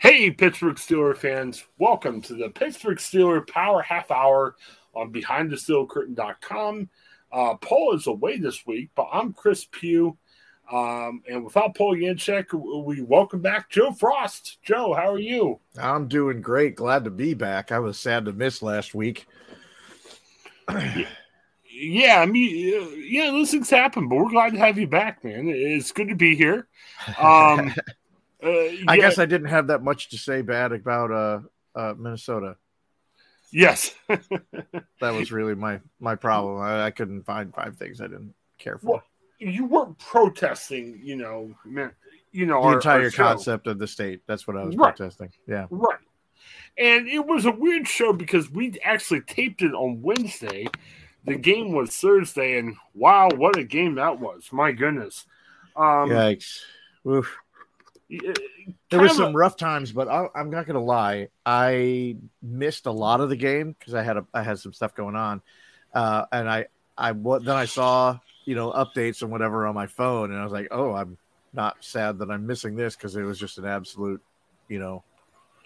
Hey, Pittsburgh Steeler fans, welcome to the Pittsburgh Steeler Power Half Hour on BehindTheSteelCurtain.com. Uh, Paul is away this week, but I'm Chris Pugh. Um, and without Paul Yanchek, we welcome back Joe Frost. Joe, how are you? I'm doing great. Glad to be back. I was sad to miss last week. yeah, I mean, yeah, those things happen, but we're glad to have you back, man. It's good to be here. Um, uh, yeah. I guess I didn't have that much to say bad about uh, uh, Minnesota. Yes, that was really my my problem. I, I, couldn't find five things I didn't care for. Well, you weren't protesting, you know, man, you know, the our, entire our concept of the state. That's what I was right. protesting. Yeah, right. And it was a weird show because we actually taped it on Wednesday. The game was Thursday, and wow, what a game that was! My goodness. Um, Yikes. Oof there was some rough times, but I, am not gonna lie. I missed a lot of the game because I had a I had some stuff going on, uh, and I I then I saw you know updates and whatever on my phone, and I was like, oh, I'm not sad that I'm missing this because it was just an absolute, you know,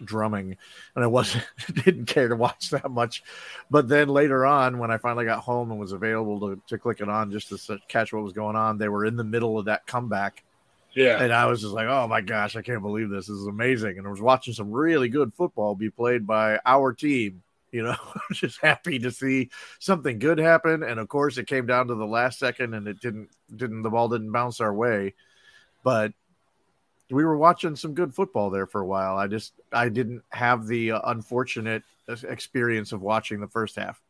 drumming, and I wasn't didn't care to watch that much. But then later on, when I finally got home and was available to to click it on just to catch what was going on, they were in the middle of that comeback yeah. And I was just like, oh my gosh, I can't believe this. This is amazing. And I was watching some really good football be played by our team. You know, just happy to see something good happen. And of course, it came down to the last second and it didn't, didn't, the ball didn't bounce our way. But we were watching some good football there for a while. I just, I didn't have the uh, unfortunate experience of watching the first half.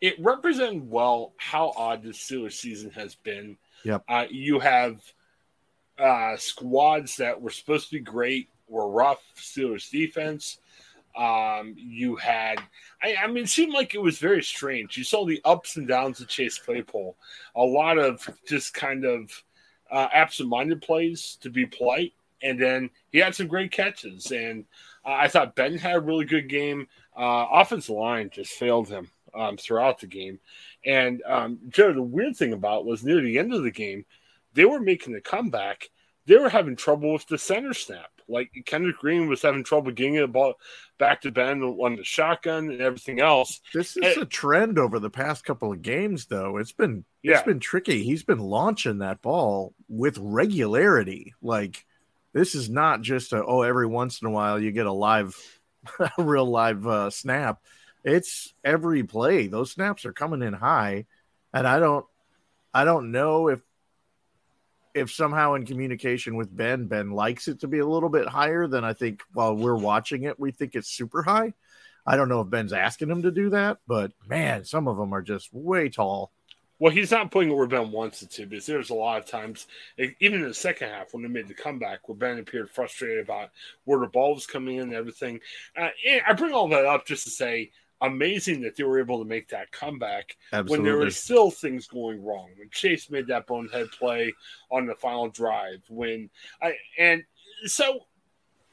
It represented well how odd the Steelers season has been. Yep. Uh, you have, uh, squads that were supposed to be great were rough. Steelers defense. Um, you had, I, I, mean, it seemed like it was very strange. You saw the ups and downs of Chase Claypool. A lot of just kind of uh, absent-minded plays, to be polite, and then he had some great catches. And uh, I thought Ben had a really good game. Uh, offensive line just failed him um, throughout the game. And um, Joe, the weird thing about was near the end of the game, they were making a comeback. They were having trouble with the center snap. Like Kendrick Green was having trouble getting the ball back to Ben on the shotgun and everything else. This is and, a trend over the past couple of games, though. It's been yeah. it's been tricky. He's been launching that ball with regularity. Like this is not just a oh every once in a while you get a live, a real live uh, snap. It's every play. Those snaps are coming in high, and I don't I don't know if if somehow in communication with Ben, Ben likes it to be a little bit higher than I think while we're watching it, we think it's super high. I don't know if Ben's asking him to do that, but man, some of them are just way tall. Well, he's not putting it where Ben wants it to because there's a lot of times, even in the second half when they made the comeback, where Ben appeared frustrated about where the ball was coming in and everything. Uh, I bring all that up just to say amazing that they were able to make that comeback Absolutely. when there were still things going wrong. When Chase made that bonehead play on the final drive, when I and so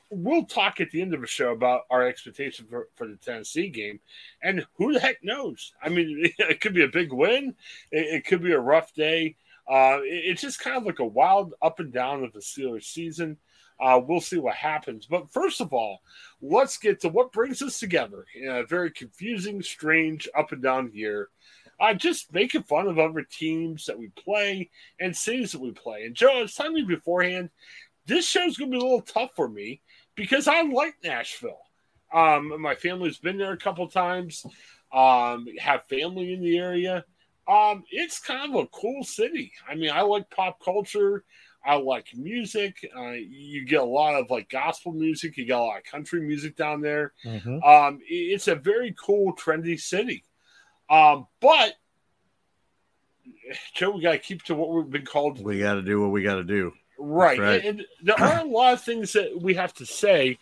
we'll talk at the end of the show about our expectation for, for the Tennessee game, and who the heck knows? I mean, it could be a big win, it, it could be a rough day. Uh, it, it's just kind of like a wild up and down of the Steelers season. Uh, we'll see what happens. But first of all, let's get to what brings us together in a very confusing, strange, up and down year. Uh, just making fun of other teams that we play and cities that we play. And Joe, I was telling you beforehand, this show's going to be a little tough for me because I like Nashville. Um, my family's been there a couple times. Um, have family in the area. Um, it's kind of a cool city. I mean, I like pop culture. I like music. Uh, you get a lot of like gospel music. You got a lot of country music down there. Mm-hmm. Um, it's a very cool, trendy city. Um, but Joe, we got to keep to what we've been called. We got to do what we got to do. Right. right. And, and, there are a lot of things that we have to say.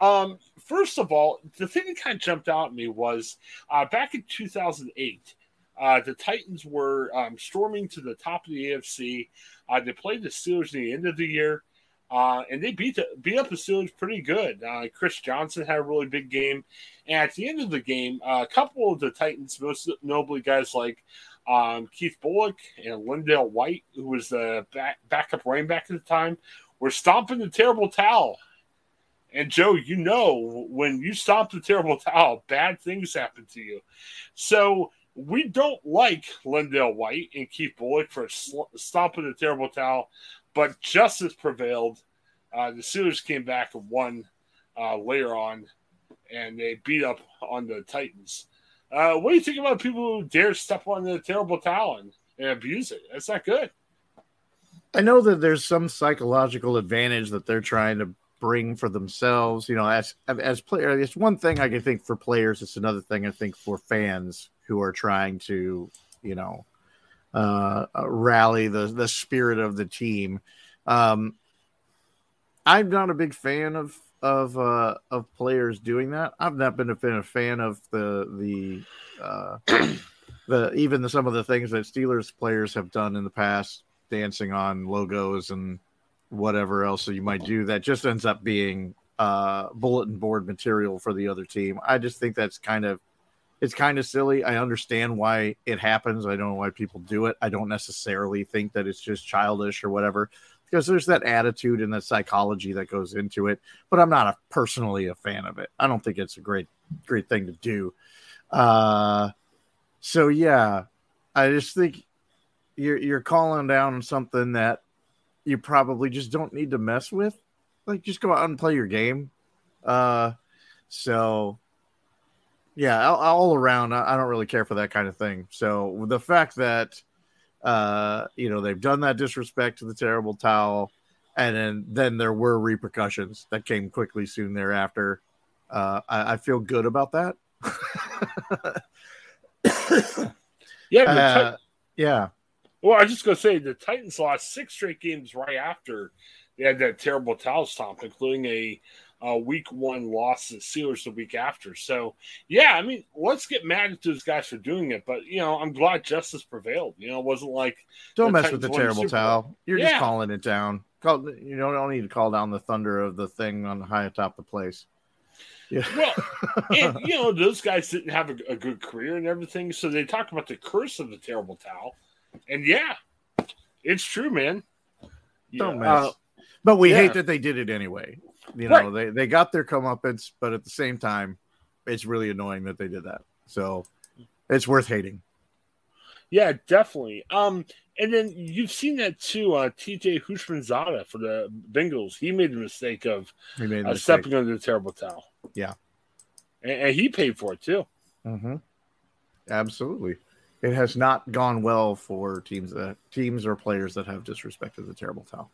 Um, first of all, the thing that kind of jumped out at me was uh, back in 2008, uh, the Titans were um, storming to the top of the AFC. Uh, they played the Steelers at the end of the year, uh, and they beat the, beat up the Steelers pretty good. Uh, Chris Johnson had a really big game, and at the end of the game, uh, a couple of the Titans, most notably guys like um, Keith Bulluck and LenDale White, who was the back, backup running back at the time, were stomping the terrible towel. And Joe, you know, when you stomp the terrible towel, bad things happen to you. So we don't like LenDale White and Keith Bulluck for stomping the terrible towel, but justice prevailed. Uh, the Steelers came back and won uh, later on, and they beat up on the Titans. Uh, what do you think about people who dare step on the terrible towel and, and abuse it? That's not good. I know that there's some psychological advantage that they're trying to bring for themselves. You know, as as player, it's one thing I can think for players. It's another thing I think for fans who are trying to, you know, uh, uh, rally the the spirit of the team. Um, I'm not a big fan of of uh, of players doing that. I've not been a, fan of the the uh, the even the, some of the things that Steelers players have done in the past, dancing on logos and whatever else you might do. That just ends up being uh, bulletin board material for the other team. I just think that's kind of it's kind of silly. I understand why it happens. I don't know why people do it. I don't necessarily think that it's just childish or whatever because there's that attitude and that psychology that goes into it. But I'm not a, personally a fan of it. I don't think it's a great great thing to do. Uh, so yeah, I just think you're you're calling down something that you probably just don't need to mess with. Like just go out and play your game. Uh, so yeah, all, all around, I, I don't really care for that kind of thing. So the fact that uh, you know, they've done that disrespect to the terrible towel, and then then there were repercussions that came quickly soon thereafter. Uh, I, I feel good about that. yeah, uh, yeah. Well, I just gonna say the Titans lost six straight games right after they had that terrible towel stomp, including a uh, week one loss to the Steelers the week after. So, yeah, I mean, let's get mad at those guys for doing it. But, you know, I'm glad justice prevailed. You know, it wasn't like. Don't mess with the terrible towel. You're yeah. just calling it down. Call, you don't, don't need to call down the thunder of the thing on high atop the place. Yeah. Well, and, you know, those guys didn't have a, a good career and everything. So they talk about the curse of the terrible towel. And yeah, it's true, man. Don't mess. Uh, but we yeah. hate that they did it anyway. You know, right. they they got their comeuppance, but at the same time, it's really annoying that they did that. So it's worth hating. Yeah, definitely. Um, and then you've seen that too. Uh, TJ Houshmandzadeh for the Bengals, he made the mistake of uh, mistake. stepping under the terrible towel. Yeah, and, and he paid for it too. Mm-hmm. Absolutely, it has not gone well for teams that teams or players that have disrespected the terrible towel.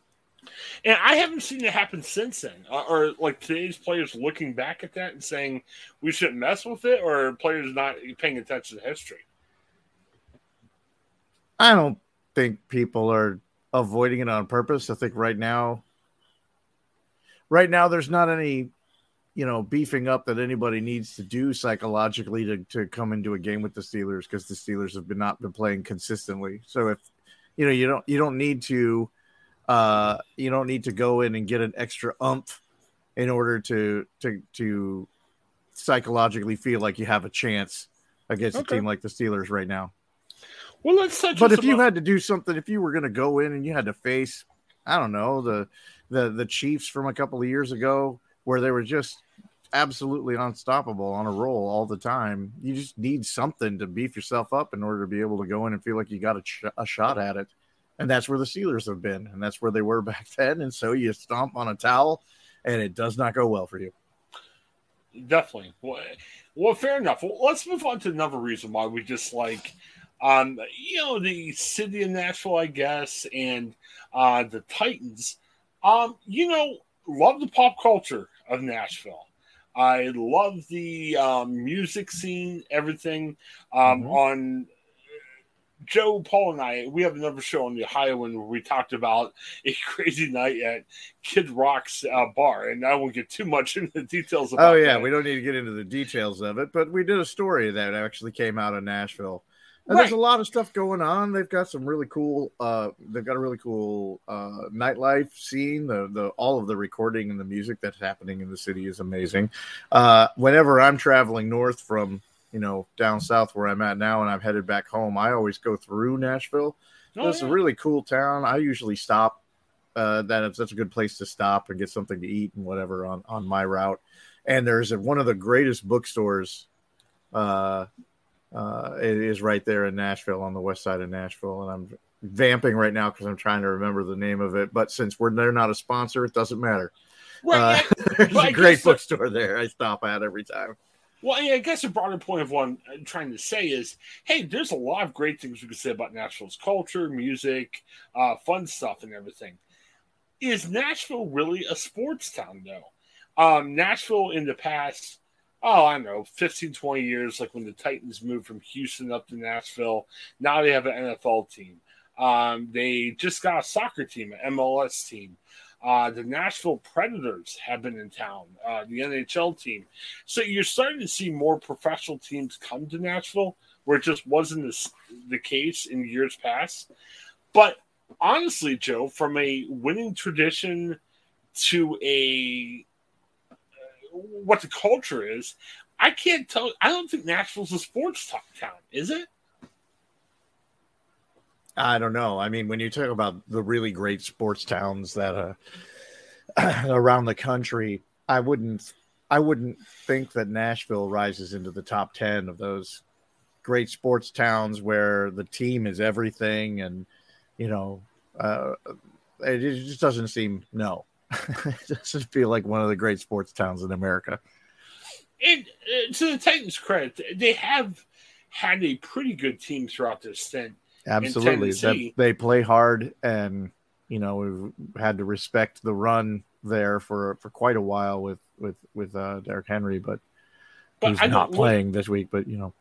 And I haven't seen it happen since then. Uh, or like today's players looking back at that and saying we shouldn't mess with it, or players not paying attention to history. I don't think people are avoiding it on purpose. I think right now, right now, there's not any, you know, beefing up that anybody needs to do psychologically to, to come into a game with the Steelers because the Steelers have been not been playing consistently. So if you know you don't you don't need to uh you don't need to go in and get an extra umph in order to to to psychologically feel like you have a chance against okay. a team like the Steelers right now. Well, let's touch. But if you had to do something, if you were going to go in and you had to face, I don't know, the the the Chiefs from a couple of years ago, where they were just absolutely unstoppable on a roll all the time, you just need something to beef yourself up in order to be able to go in and feel like you got a, a shot at it. And that's where the Steelers have been, and that's where they were back then. And so you stomp on a towel, and it does not go well for you. Definitely. Well, well fair enough. Well, let's move on to another reason why we dislike um, you know, the city of Nashville, I guess, and uh, the Titans. Um, you know, love the pop culture of Nashville. I love the um, music scene, everything. Um, mm-hmm. On Joe, Paul, and I, we have another show on the Ohioan where we talked about a crazy night at Kid Rock's uh, bar, and I won't get too much into the details. About it. Oh yeah, that. we don't need to get into the details of it, but we did a story that actually came out of Nashville and right. there's a lot of stuff going on. They've got some really cool. Uh, they've got a really cool uh, nightlife scene. The the all of the recording and the music that's happening in the city is amazing. Uh, whenever I'm traveling north from you know down south where I'm at now, and I'm headed back home, I always go through Nashville. Oh, it's yeah. a really cool town. I usually stop. Uh, that that's a good place to stop and get something to eat and whatever on on my route. And there's a, one of the greatest bookstores uh, uh, it is right there in Nashville on the west side of Nashville, and I'm vamping right now because I'm trying to remember the name of it. But since we're they're not a sponsor, it doesn't matter. Right, uh, there's a great bookstore there. I stop at every time. Well, I guess a broader point of what I'm trying to say is, hey, there's a lot of great things we can say about Nashville's culture, music, uh, fun stuff, and everything. Is Nashville really a sports town, though? Um, Nashville in the past oh, I don't know, 15, 20 years, like when the Titans moved from Houston up to Nashville. Now they have an NFL team. Um, they just got a soccer team, an MLS team. Uh, the Nashville Predators have been in town, uh, the NHL team. So you're starting to see more professional teams come to Nashville, where it just wasn't the, case in years past. But honestly, Joe, from a winning tradition to a what the culture is, I can't tell. I don't think Nashville's a sports town, is it? I don't know. I mean, when you talk about the really great sports towns that uh, around the country, I wouldn't, I wouldn't think that Nashville rises into the top ten of those great sports towns where the team is everything, and you know, uh, it just doesn't seem no. it doesn't feel like one of the great sports towns in America. And uh, to the Titans' credit, they have had a pretty good team throughout their stint. Absolutely, that they play hard, and you know we've had to respect the run there for for quite a while with with with uh, Derrick Henry, but, but he's not playing look, this week. But you know,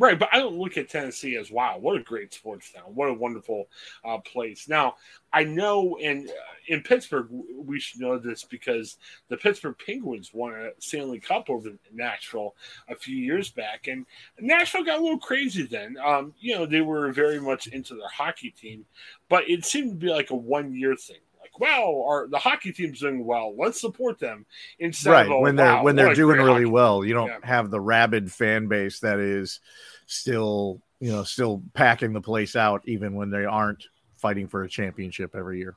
Right, but I don't look at Tennessee as wow, what a great sports town, what a wonderful uh, place. Now, I know in uh, in Pittsburgh we should know this because the Pittsburgh Penguins won a Stanley Cup over Nashville a few years back, and Nashville got a little crazy then. Um, you know, they were very much into their hockey team, but it seemed to be like a one year thing wow, our the hockey team's doing well. Let's support them instead right. of when they're wow, when they're doing really well. You don't yeah. have the rabid fan base that is still you know still packing the place out even when they aren't fighting for a championship every year.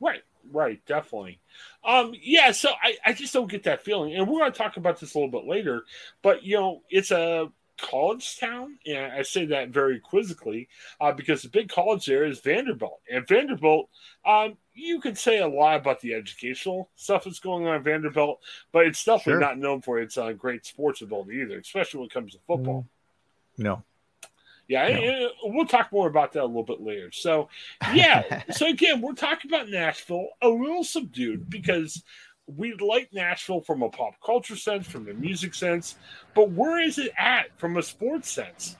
Right. right, definitely. Um, yeah, so I, I just don't get that feeling, and we're going to talk about this a little bit later. But you know, it's a college town, and I say that very quizzically uh, because the big college there is Vanderbilt, and Vanderbilt, um, you could say a lot about the educational stuff that's going on at Vanderbilt, but it's definitely Sure. not known for its uh, great sports ability either, especially when it comes to football. No. Yeah, No. we'll talk more about that a little bit later. So, yeah, so again, we're talking about Nashville a little subdued because we like Nashville from a pop culture sense, from a music sense, but where is it at from a sports sense?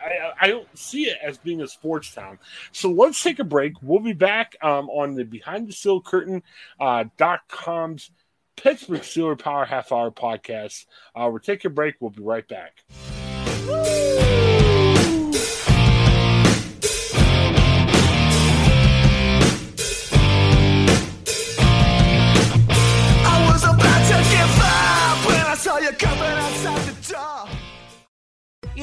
I, I don't see it as being a sports town. So let's take a break. We'll be back um, on the Behind the Steel Curtain uh, dot com's Pittsburgh Steeler Power Half Hour podcast. Uh, we're taking a break. We'll be right back. I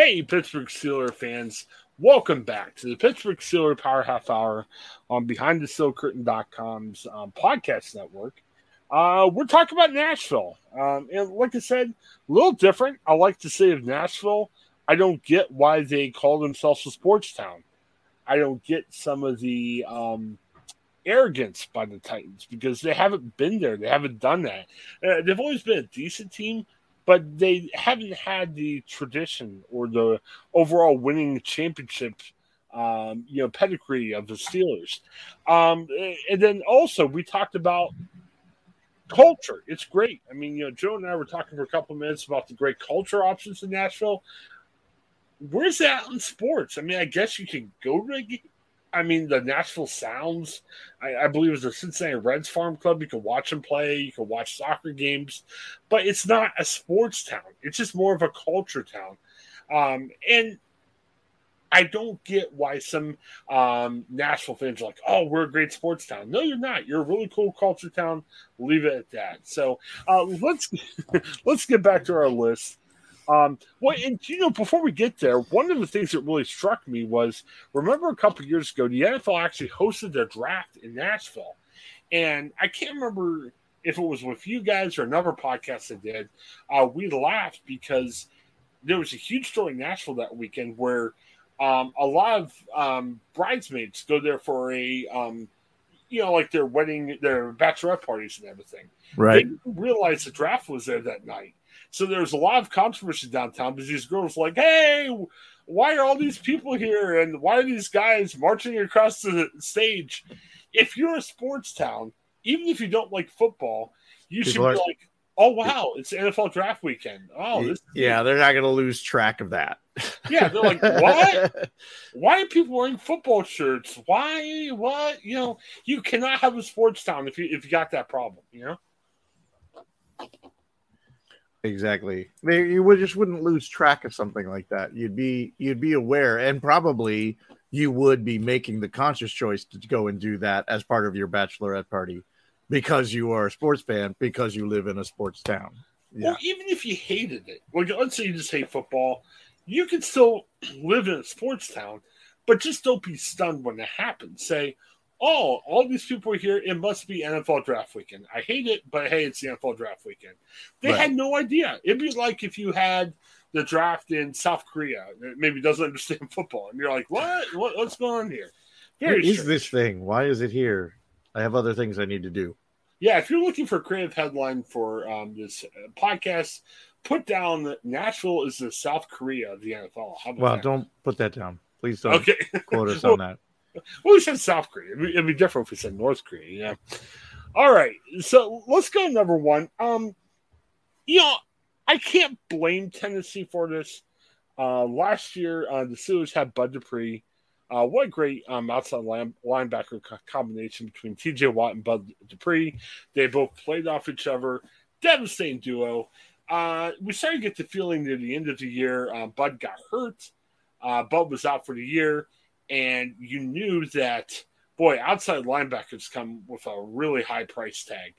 Hey, Pittsburgh Steeler fans. Welcome back to the Pittsburgh Steeler Power Half Hour on BehindTheSteelCurtain.com's um, podcast network. Uh, we're talking about Nashville. Um, and like I said, a little different. I like to say of Nashville, I don't get why they call themselves a sports town. I don't get some of the um, arrogance by the Titans because they haven't been there. They haven't done that. Uh, they've always been a decent team, but they haven't had the tradition or the overall winning championship, um, you know, pedigree of the Steelers. Um, and then also we talked about culture. It's great. I mean, you know, Joe and I were talking for a couple minutes about the great culture options in Nashville. Where's that in sports? I mean, I guess you can go to. a g- I mean, the Nashville Sounds. I, I believe it's the Cincinnati Reds farm club. You can watch them play. You can watch soccer games, but it's not a sports town. It's just more of a culture town. Um, and I don't get why some um, Nashville fans are like, "Oh, we're a great sports town." No, you're not. You're a really cool culture town. Leave it at that. So uh, let's let's get back to our list. Um, well, and you know, before we get there, one of the things that really struck me was remember a couple years ago, the NFL actually hosted their draft in Nashville, and I can't remember if it was with you guys or another podcast that did. Uh, we laughed because there was a huge story in Nashville that weekend where um, a lot of um, bridesmaids go there for a, um, you know, like their wedding, their bachelorette parties and everything. Right. They didn't realize the draft was there that night. So there was a lot of controversy downtown because these girls like, hey, why are all these people here? And why are these guys marching across the stage? If you're a sports town, even if you don't like football, you People should are- be like, oh, wow, it's NFL draft weekend. Oh, this yeah, they're not going to lose track of that. yeah, they're like, what? Why are people wearing football shirts? Why? What? You know, you cannot have a sports town if you if you got that problem. You know. Exactly. They, you would just wouldn't lose track of something like that. You'd be you'd be aware, and probably you would be making the conscious choice to go and do that as part of your bachelorette party because you are a sports fan because you live in a sports town. Yeah. Well, even if you hated it, like let's say you just hate football, you can still live in a sports town, but just don't be stunned when it happens. Say, oh, all these people are here. It must be NFL draft weekend. I hate it, but hey, it's the NFL draft weekend. They Right. had no idea. It'd be like if you had the draft in South Korea that maybe doesn't understand football, and you're like, what? what what's going on here? What is strange. this thing? Why is it here? I have other things I need to do. Yeah, if you're looking for a creative headline for um, this uh, podcast, put down that Nashville is the South Korea of the NFL. How about Well, that? don't put that down. Please don't Okay. quote us Well, on that. Well, we said South Korea. It'd be, it'd be different if we said North Korea. Yeah. All right. So let's go number one. Um, you know, I can't blame Tennessee for this. Uh, last year, uh, the Steelers had Bud Dupree. Uh, what a great um, outside line, linebacker co- combination between TJ Watt and Bud Dupree. They both played off each other. Devastating duo. Uh, we started to get the feeling near the end of the year, uh, Bud got hurt. Uh, Bud was out for the year, and you knew that, boy, outside linebackers come with a really high price tag.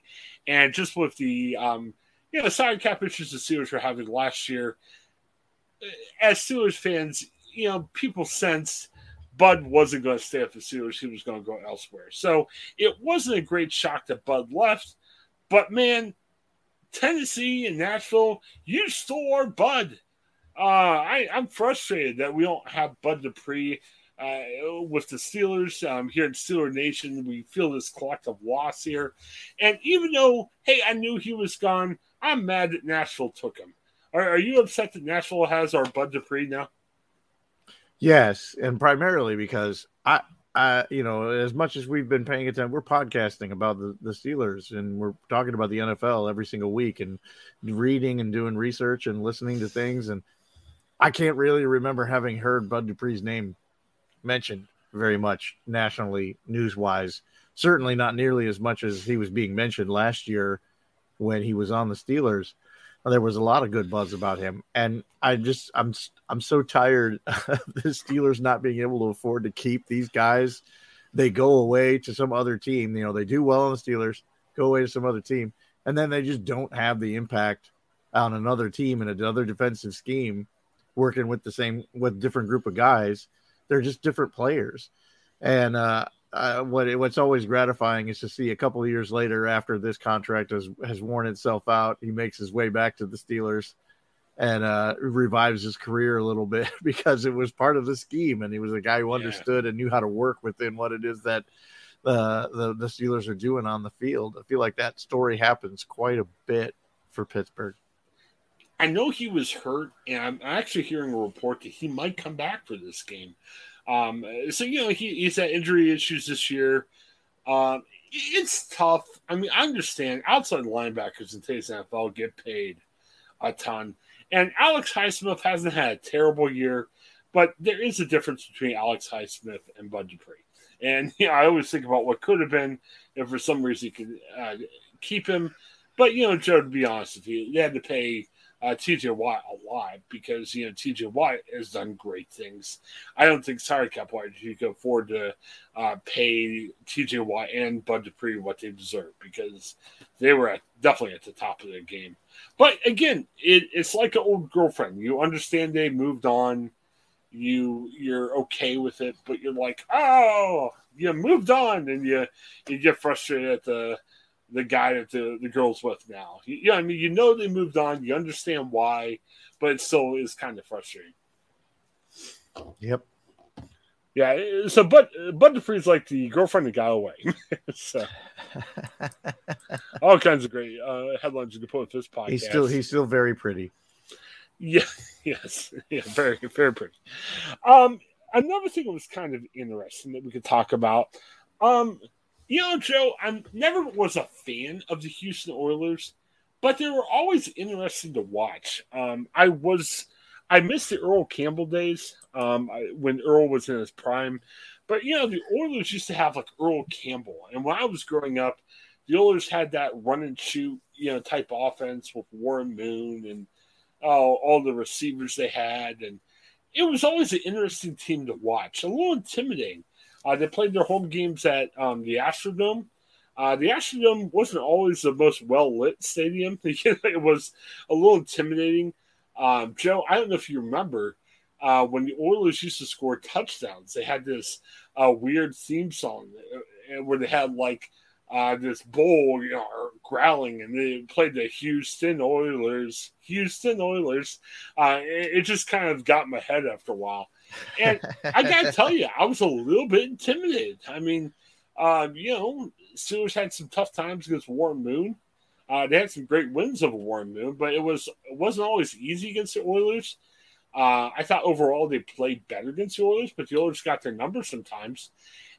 And just with the, um, you know, salary cap issues the Steelers were having last year, as Steelers fans, you know, people sensed Bud wasn't going to stay at the Steelers. He was going to go elsewhere. So it wasn't a great shock that Bud left. But man, Tennessee and Nashville, you stole our Bud. Uh, I, I'm frustrated that we don't have Bud Dupree uh, with the Steelers um, here in Steeler Nation. We feel this collective loss here. And even though, hey, I knew he was gone, I'm mad that Nashville took him. Are, are you upset that Nashville has our Bud Dupree now? Yes, and primarily because I, I, you know, as much as we've been paying attention, we're podcasting about the, the Steelers and we're talking about the NFL every single week and reading and doing research and listening to things. And I can't really remember having heard Bud Dupree's name mentioned very much nationally, news wise. Certainly not nearly as much as he was being mentioned last year when he was on the Steelers. There was a lot of good buzz about him and i just i'm i'm so tired of the steelers not being able to afford to keep these guys. They go away to some other team. You know they do well on the steelers go away to some other team and then they just don't have the impact on another team and another defensive scheme working with the same with different group of guys they're just different players and uh uh, what what's always gratifying is to see a couple of years later, after this contract has has worn itself out, he makes his way back to the Steelers and uh, revives his career a little bit because it was part of the scheme, and he was a guy who understood yeah. and knew how to work within what it is that uh, the the Steelers are doing on the field. I feel like that story happens quite a bit for Pittsburgh. I know he was hurt, and I'm actually hearing a report that he might come back for this game. Um, so you know he, he's had injury issues this year. Um, it's tough. I mean, I understand outside linebackers in today's NFL get paid a ton, and Alex Highsmith hasn't had a terrible year, but there is a difference between Alex Highsmith and Bud Dupree. And you know, I always think about what could have been if for some reason you could uh, keep him. But you know, Joe, to be honest with you, they had to pay uh, TJ Watt a lot because you know TJ Watt has done great things. I don't think sorry cap wise you can afford to uh, pay TJ Watt and Bud Dupree what they deserve because they were at, definitely at the top of their game. But again, it, it's like an old girlfriend. You understand they moved on. You you're okay with it, but you're like, oh, you moved on, and you you get frustrated at the the guy that the, the girl's with now. Yeah, I mean, you know they moved on, you understand why, but it still is kind of frustrating. Yep. Yeah, so but but Bud Dupree's like the girlfriend that got away. so all kinds of great uh, headlines you can put with this podcast. He's still he's still very pretty. Yeah, yes, yeah, very very pretty. Um, another thing that was kind of interesting that we could talk about. Um, you know, Joe, I never was a fan of the Houston Oilers, but they were always interesting to watch. Um, I was, I missed the Earl Campbell days um, I, when Earl was in his prime. But, you know, the Oilers used to have like Earl Campbell. And when I was growing up, the Oilers had that run and shoot, you know, type offense with Warren Moon and uh, all the receivers they had. And it was always an interesting team to watch, a little intimidating. Uh, they played their home games at um, the Astrodome. Uh, the Astrodome wasn't always the most well lit stadium. it was a little intimidating. Um, Joe, I don't know if you remember uh, when the Oilers used to score touchdowns, they had this uh, weird theme song uh, where they had like uh, this bull, you know, growling, and they played the Houston Oilers. Houston Oilers. Uh, it, it, just kind of got my head after a while. And I gotta tell you, I was a little bit intimidated. I mean, uh, you know, Steelers had some tough times against Warren Moon. Uh, they had some great wins over Warren Moon, but it was it wasn't always easy against the Oilers. Uh, I thought overall they played better against the Oilers, but the Oilers got their numbers sometimes.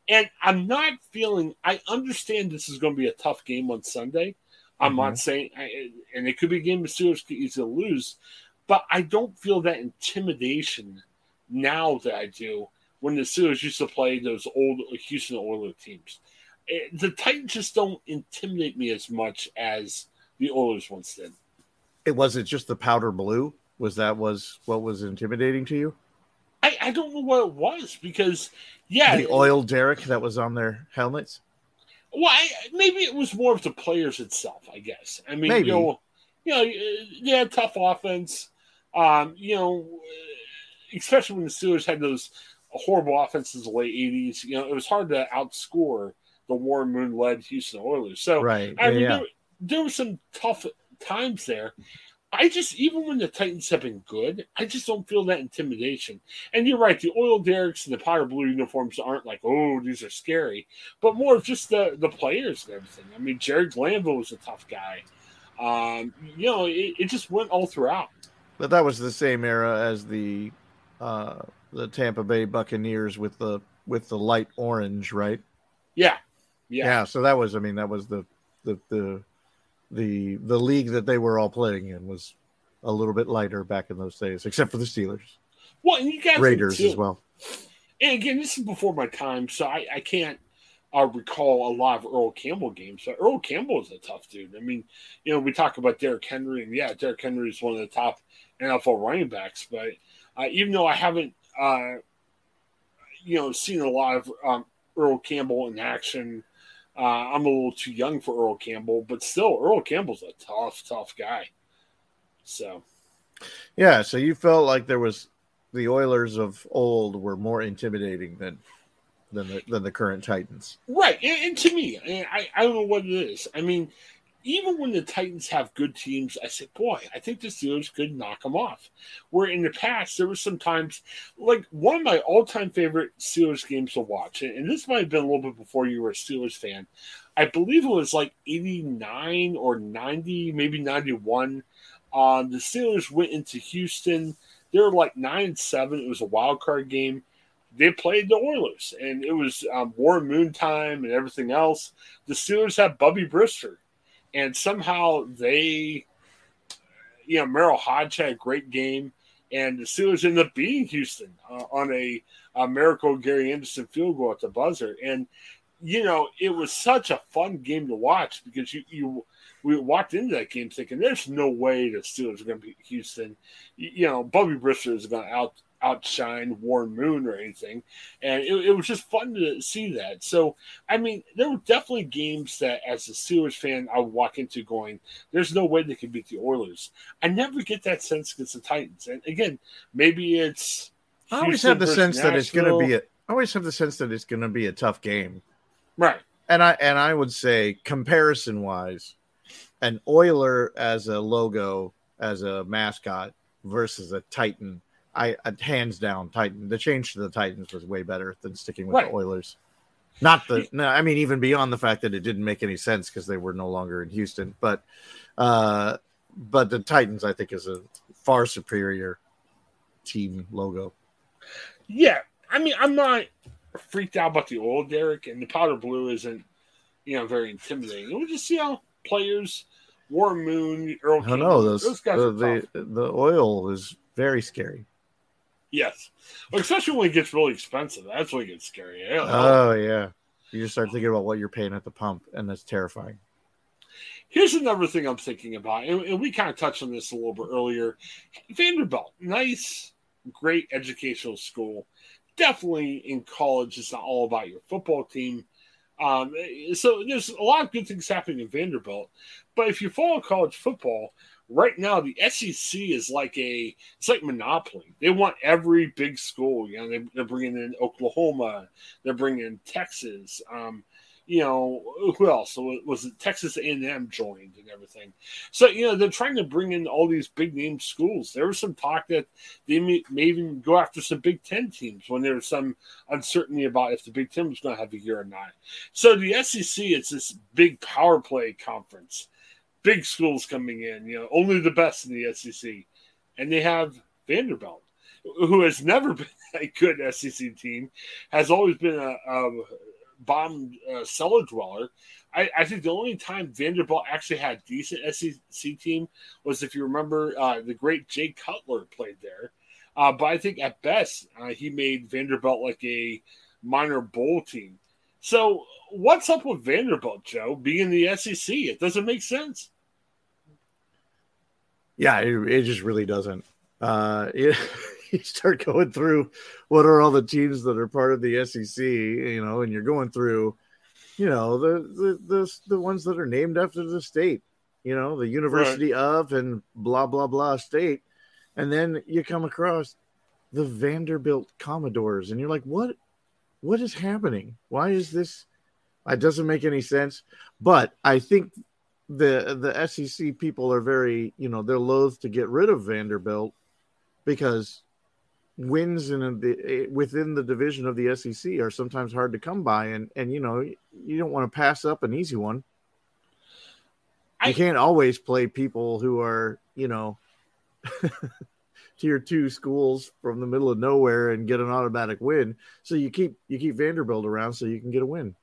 And I'm not feeling. I understand this is going to be a tough game on Sunday. I'm Mm-hmm. not saying, I, and it could be a game the Steelers could easily lose, but I don't feel that intimidation now that I do when the Steelers used to play those old Houston Oilers teams. Eh, The Titans just don't intimidate me as much as the Oilers once did. It was it just the powder blue? Was that was what was intimidating to you? I, I don't know what it was because, yeah, the oil derrick that was on their helmets. Well, I, maybe it was more of the players itself. I guess. I mean, Maybe. you know, you know, they had tough offense. Um, you know, especially when the Steelers had those horrible offenses in the late '80s. You know, it was hard to outscore the Warren Moon led Houston Oilers. So, Right. I Yeah, mean, yeah. There, there were some tough times there. I just, even when the Titans have been good, I just don't feel that intimidation. And you're right, the oil derricks and the powder blue uniforms aren't like, oh, these are scary, but more of just the the players and everything. I mean, Jerry Glanville was a tough guy. Um, you know, it, it just went all throughout. But that was the same era as the uh the Tampa Bay Buccaneers with the with the light orange, right? Yeah, yeah, so that was I mean that was the the the the the league that they were all playing in was a little bit lighter back in those days, except for the Steelers. Well, and you guys Raiders as well. And again, this is before my time, so I, I can't uh, recall a lot of Earl Campbell games. But Earl Campbell is a tough dude. I mean, you know, we talk about Derrick Henry, and yeah, Derrick Henry is one of the top NFL running backs. But uh, even though I haven't, uh, you know, seen a lot of um, Earl Campbell in action, uh, I'm a little too young for Earl Campbell. But still, Earl Campbell's a tough, tough guy. So. Yeah, so you felt like there was the Oilers of old were more intimidating than than the, than the current Titans. Right, and, and to me, I, I don't know what it is. I mean, even when the Titans have good teams, I say, boy, I think the Steelers could knock them off. Where in the past, there was some times, like one of my all-time favorite Steelers games to watch, and, and this might have been a little bit before you were a Steelers fan. I believe it was like '89 or '90, maybe '91. Um, the Steelers went into Houston. They were like 9 7. It was a wild card game they played the Oilers, and it was um, Warren Moon time and everything else. The Steelers had Bubby Brister, and somehow they, you know, Merril Hoge had a great game, and the Steelers ended up beating Houston uh, on a, a miracle Gary Anderson field goal at the buzzer, and you know, it was such a fun game to watch because you you we walked into that game thinking there's no way the Steelers are going to beat Houston. You, you know, Bobby Brister is going to out outshine Warren Moon or anything, and it, it was just fun to see that. So, I mean, there were definitely games that, as a Steelers fan, I would walk into going, "There's no way they could beat the Oilers." I never get that sense against the Titans, and again, maybe it's. I always Houston have the sense that it's going to be a. I always have the sense that it's going to be a tough game, right. and I and I would say comparison wise, an Oiler as a logo as a mascot versus a Titan. I uh, hands down Titan. The change to the Titans was way better than sticking with Right. the Oilers. Not the no, I mean even beyond the fact that it didn't make any sense because they were no longer in Houston, but uh but the Titans I think is a far superior team logo. Yeah, I mean, I'm not freaked out about the old Derek, and the powder blue isn't, you know, very intimidating. We'll just see how players, Warren Moon, Earl I know those those guys the, are the, the oil is very scary. Yes, especially when it gets really expensive. That's when it gets scary. Oh yeah. You just start thinking about what you're paying at the pump, and that's terrifying. Here's another thing I'm thinking about, and, and we kind of touched on this a little bit earlier. Vanderbilt, nice, great educational school. Definitely in college, it's not all about your football team. Um, so there's a lot of good things happening in Vanderbilt. But if you follow college football, right now the SEC is like a it's like monopoly. They want every big school. You know, they, they're bringing in Oklahoma, they're bringing in Texas. Um, you know who else? Was it Texas A&M joined and everything. So you know they're trying to bring in all these big name schools. There was some talk that they may, may even go after some Big Ten teams when there was some uncertainty about if the Big Ten was going to have a year or not. So the SEC, it's this big power play conference, big schools coming in. You know, only the best in the SEC, and they have Vanderbilt, who has never been a good SEC team, has always been a, a bottom uh, cellar dweller. I, I, think the only time Vanderbilt actually had decent SEC team was if you remember uh, the great Jay Cutler played there. Uh, but I think at best uh, he made Vanderbilt like a minor bowl team. So what's up with Vanderbilt, Joe, being the SEC? It doesn't make sense. Yeah, it, it just really doesn't. Uh, it, you start going through what are all the teams that are part of the SEC, you know, and you're going through, you know, the the the, the ones that are named after the state, you know, the University right. of and blah blah blah state, and then you come across the Vanderbilt Commodores, and you're like, what, what is happening? Why is this? It doesn't make any sense. But I think the the SEC people are very, you know, they're loath to get rid of Vanderbilt because wins in the eh, within the division of the SEC are sometimes hard to come by, and and you know you don't want to pass up an easy one. I, you can't always play people who are you know tier two schools from the middle of nowhere and get an automatic win. So you keep you keep Vanderbilt around so you can get a win.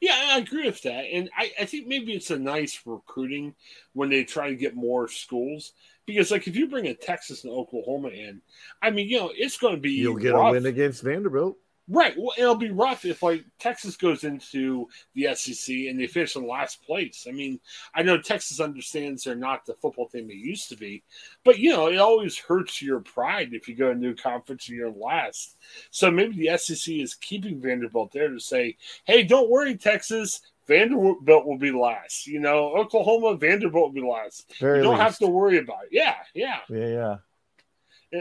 Yeah, I agree with that. And I, I think maybe it's a nice recruiting when they try to get more schools because like if you bring a Texas and Oklahoma in, I mean, you know, it's going to be you'll get rough. a win against Vanderbilt. Right. Well, it'll be rough if like Texas goes into the SEC and they finish in last place. I mean, I know Texas understands they're not the football team they used to be, but you know, it always hurts your pride if you go into a new conference and you're last. So maybe the SEC is keeping Vanderbilt there to say, "Hey, don't worry, Texas. Vanderbilt will be last. You know, Oklahoma, Vanderbilt will be last. Very you don't least. have to worry about it. Yeah, yeah, yeah, yeah.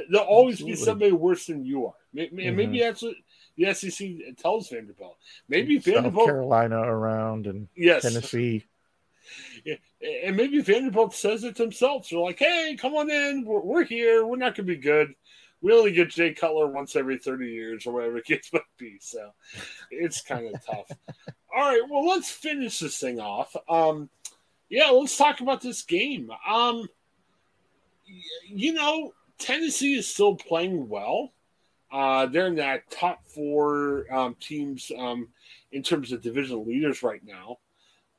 There'll always Absolutely. be somebody worse than you are. Maybe, mm-hmm. maybe that's what the SEC tells Vanderbilt. Maybe South Vanderbilt, Carolina around, and yes. Tennessee. Yeah. And maybe Vanderbilt says it themselves. They're like, "Hey, come on in. We're, we're here. We're not going to be good. We only get Jay Cutler once every thirty years, or whatever it gets might be." So it's kind of tough. All right, well, let's finish this thing off. Um, yeah, let's talk about this game. Um, you know, Tennessee is still playing well. Uh, they're in that top four um, teams um, in terms of division leaders right now.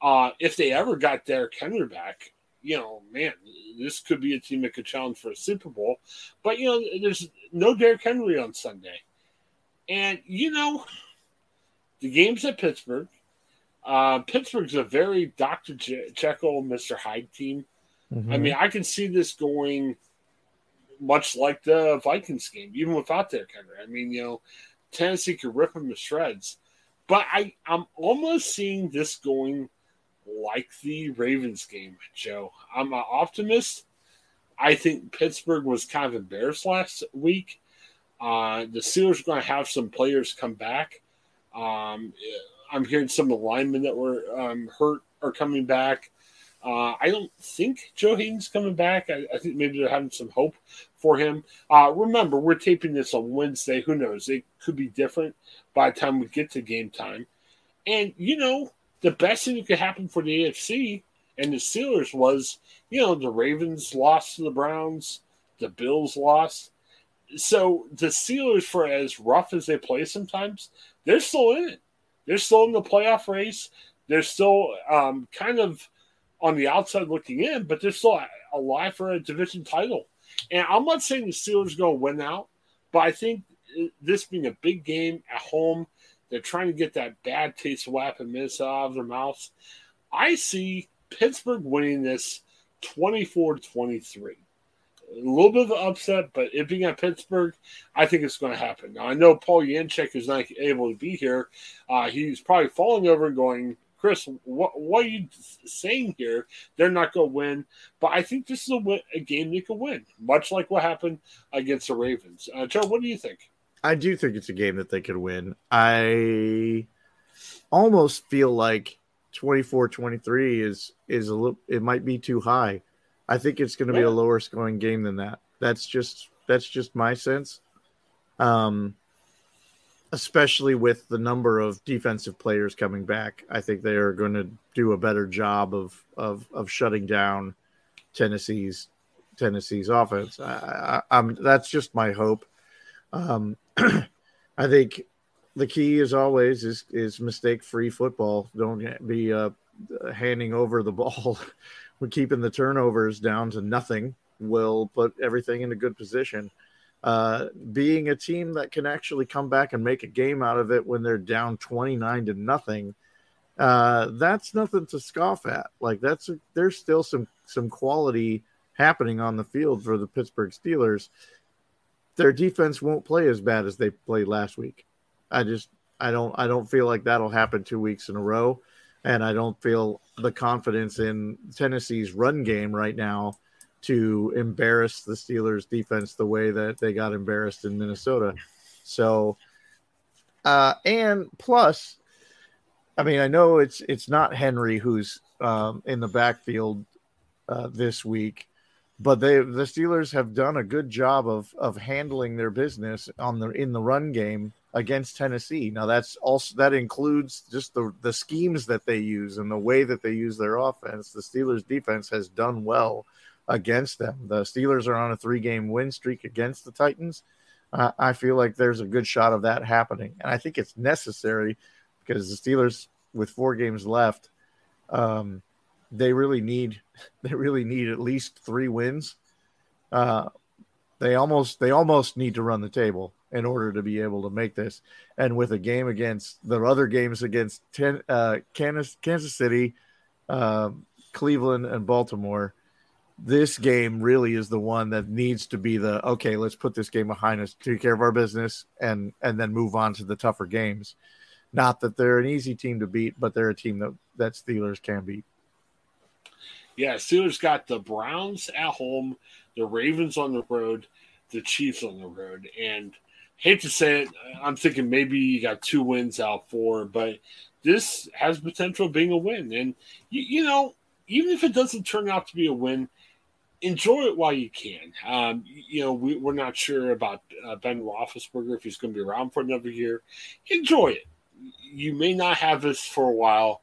Uh, if they ever got Derrick Henry back, you know, man, this could be a team that could challenge for a Super Bowl. But you know, there's no Derrick Henry on Sunday, and you know, the game's at Pittsburgh. Uh, Pittsburgh's a very Dr. Jekyll, Mr. Hyde team. Mm-hmm. I mean, I can see this going much like the Vikings game, even without their Henry. I mean, you know, Tennessee could rip them to shreds. But I, I'm almost seeing this going like the Ravens game, Joe. I'm an optimist. I think Pittsburgh was kind of embarrassed last week. Uh, the Steelers are going to have some players come back. Um, I'm hearing some of the linemen that were um, hurt are coming back. Uh, I don't think Joe Haden's coming back. I, I, think maybe they're having some hope for him. Uh, remember, we're taping this on Wednesday. Who knows? It could be different by the time we get to game time. And, you know, the best thing that could happen for the AFC and the Steelers was, you know, the Ravens lost to the Browns, the Bills lost. So the Steelers, for as rough as they play sometimes, they're still in it. They're still in the playoff race. They're still um, kind of on the outside looking in, but they're still alive for a division title. And I'm not saying the Steelers to win out, but I think this being a big game at home, they're trying to get that bad taste of weapon miss out of their mouths. I see Pittsburgh winning this 24 23 a little bit of an upset, but it being at Pittsburgh, I think it's going to happen. Now, I know Paul Yanchek is not able to be here. Uh, he's probably falling over and going, Chris, what, what are you saying here? They're not going to win. But I think this is a, win, a, game they can win, much like what happened against the Ravens. Uh, Joe, what do you think? I do think it's a game that they could win. I almost feel like 24 23 is is a little it might be too high I think it's going to be a lower scoring game than that. That's just that's just my sense. Um, especially with the number of defensive players coming back, I think they are going to do a better job of of of shutting down Tennessee's Tennessee's offense. I, I, I'm that's just my hope. Um, I think the key, as always, is is mistake free football. Don't be uh, handing over the ball. We're keeping the turnovers down to nothing. Will put everything in a good position. Uh, being a team that can actually come back and make a game out of it when they're down 29 to nothing, uh, that's nothing to scoff at. Like that's there's still some some quality happening on the field for the Pittsburgh Steelers. Their defense won't play as bad as they played last week. I just I don't I don't feel like that'll happen two weeks in a row, and I don't feel the confidence in Tennessee's run game right now to embarrass the Steelers defense the way that they got embarrassed in Minnesota. So, uh, and plus, I mean, I know it's it's not Henry who's um, in the backfield uh, this week, but they the Steelers have done a good job of of handling their business on the in the run game against Tennessee. Now that's also that includes just the the schemes that they use and the way that they use their offense. The Steelers defense has done well against them. The Steelers are on a three game win streak against the Titans. Uh, I feel like there's a good shot of that happening, and I think it's necessary because the Steelers, with four games left, um, they really need they really need at least three wins. Uh, they almost they almost need to run the table in order to be able to make this. And with a game against the other games against ten, uh, Kansas, Kansas City, uh, Cleveland, and Baltimore, this game really is the one that needs to be the okay. Let's put this game behind us, take care of our business, and and then move on to the tougher games. Not that they're an easy team to beat, but they're a team that that Steelers can beat. Yeah, Steelers got the Browns at home, the Ravens on the road, the Chiefs on the road, and hate to say it, I'm thinking maybe you got two wins out four, but this has potential being a win. And you, you, know, even if it doesn't turn out to be a win, enjoy it while you can. Um, you know, we, are not sure about uh, Ben Roethlisberger if he's going to be around for another year. Enjoy it. You may not have this for a while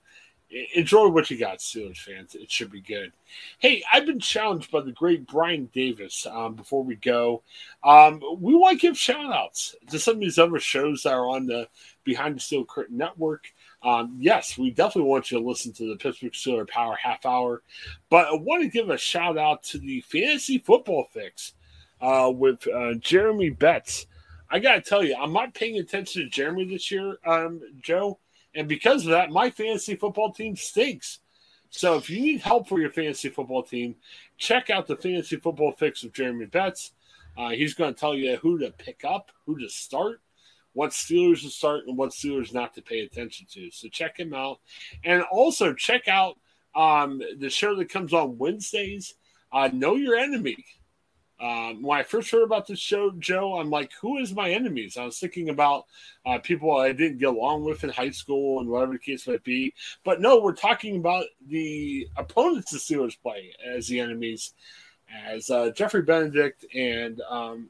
enjoy what you got, Steelers fans. It should be good. Hey, I've been challenged by the great Brian Davis. Um, before we go, um, we want to give shout outs to some of these other shows that are on the Behind the Steel Curtain Network. Um, yes, we definitely want you to listen to the Pittsburgh Steelers Power Half Hour, but I want to give a shout out to the Fantasy Football Fix uh, with uh, Jeremy Betts. I got to tell you, I'm not paying attention to Jeremy this year, um, Joe. And because of that, my fantasy football team stinks. So if you need help for your fantasy football team, check out the Fantasy Football Fix with Jeremy Betts. Uh, he's going to tell you who to pick up, who to start, what Steelers to start, and what Steelers not to pay attention to. So check him out. And also check out um, the show that comes on Wednesdays, uh, Know Your Enemy. Um, when I first heard about this show, Joe, I'm like, who is my enemies? I was thinking about uh, people I didn't get along with in high school and whatever the case might be. But no, we're talking about the opponents the Steelers play as the enemies, as uh, Jeffrey Benedict and um,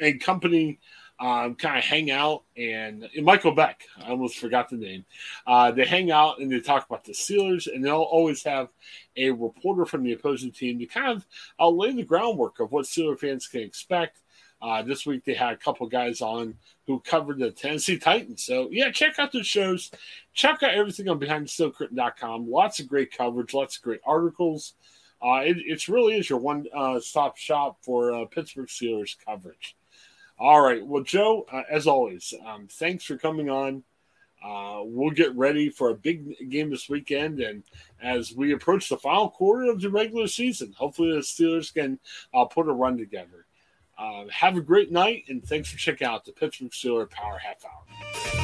and company um, kind of hang out and, and, Michael Beck, I almost forgot the name. Uh, they hang out and they talk about the Steelers, and they'll always have a reporter from the opposing team to kind of uh, lay the groundwork of what Steeler fans can expect. Uh, this week they had a couple guys on who covered the Tennessee Titans. So yeah, check out the shows. Check out everything on BehindTheSteelCurtain.com. Lots of great coverage, lots of great articles. Uh, it really is your one uh, stop shop for uh, Pittsburgh Steelers coverage. All right. Well, Joe, uh, as always, um, thanks for coming on. Uh, we'll get ready for a big game this weekend. And as we approach the final quarter of the regular season, hopefully the Steelers can uh, put a run together. Uh, have a great night, and thanks for checking out the Pittsburgh Steelers Power Half Hour.